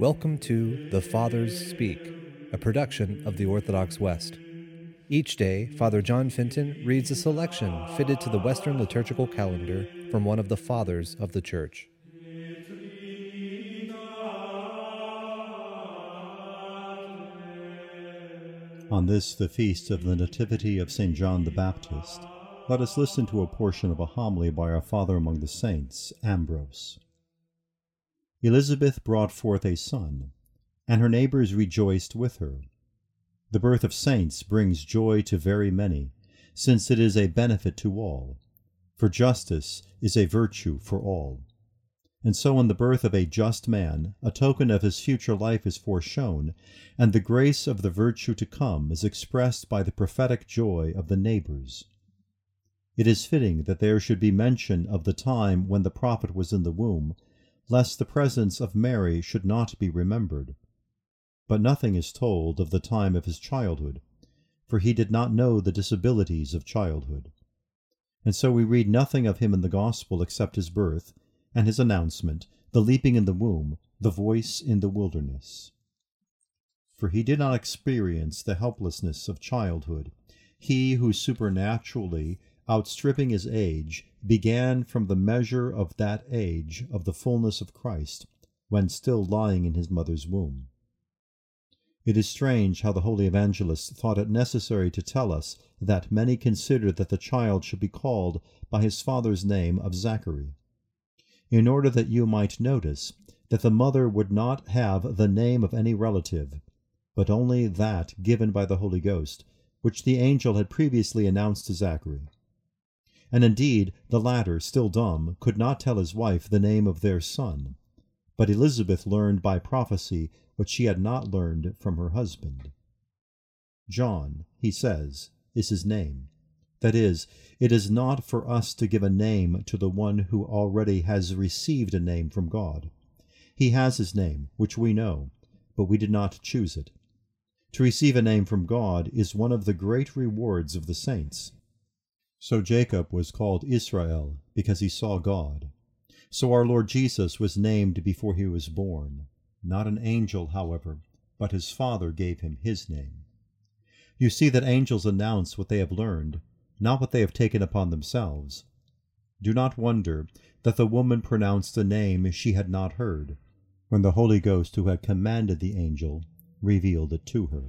Welcome to The Fathers Speak, a production of the Orthodox West. Each day, Father John Fenton reads a selection fitted to the Western liturgical calendar from one of the Fathers of the Church. On this, the feast of the Nativity of St. John the Baptist, let us listen to a portion of a homily by our Father among the Saints, Ambrose. Elizabeth brought forth a son, and her neighbors rejoiced with her. The birth of saints brings joy to very many, since it is a benefit to all, for justice is a virtue for all. And so in the birth of a just man, a token of his future life is foreshown, and the grace of the virtue to come is expressed by the prophetic joy of the neighbors. It is fitting that there should be mention of the time when the prophet was in the womb, lest the presence of Mary should not be remembered. But nothing is told of the time of his childhood, for he did not know the disabilities of childhood. And so we read nothing of him in the Gospel except his birth, and his announcement, the leaping in the womb, the voice in the wilderness. For he did not experience the helplessness of childhood, he who supernaturally, outstripping his age, began from the measure of that age of the fullness of Christ, when still lying in his mother's womb. It is strange how the holy evangelist thought it necessary to tell us that many considered that the child should be called by his father's name of Zachary in order that you might notice that the mother would not have the name of any relative, but only that given by the Holy Ghost, which the angel had previously announced to Zachary. And indeed, the latter, still dumb, could not tell his wife the name of their son, but Elizabeth learned by prophecy what she had not learned from her husband. John, he says, is his name. That is, it is not for us to give a name to the one who already has received a name from God. He has his name, which we know, but we did not choose it. To receive a name from God is one of the great rewards of the saints. So Jacob was called Israel because he saw God. So our Lord Jesus was named before he was born. Not an angel, however, but his Father gave him his name. You see that angels announce what they have learned, not what they have taken upon themselves. Do not wonder that the woman pronounced a name she had not heard, when the Holy Ghost, who had commanded the angel, revealed it to her.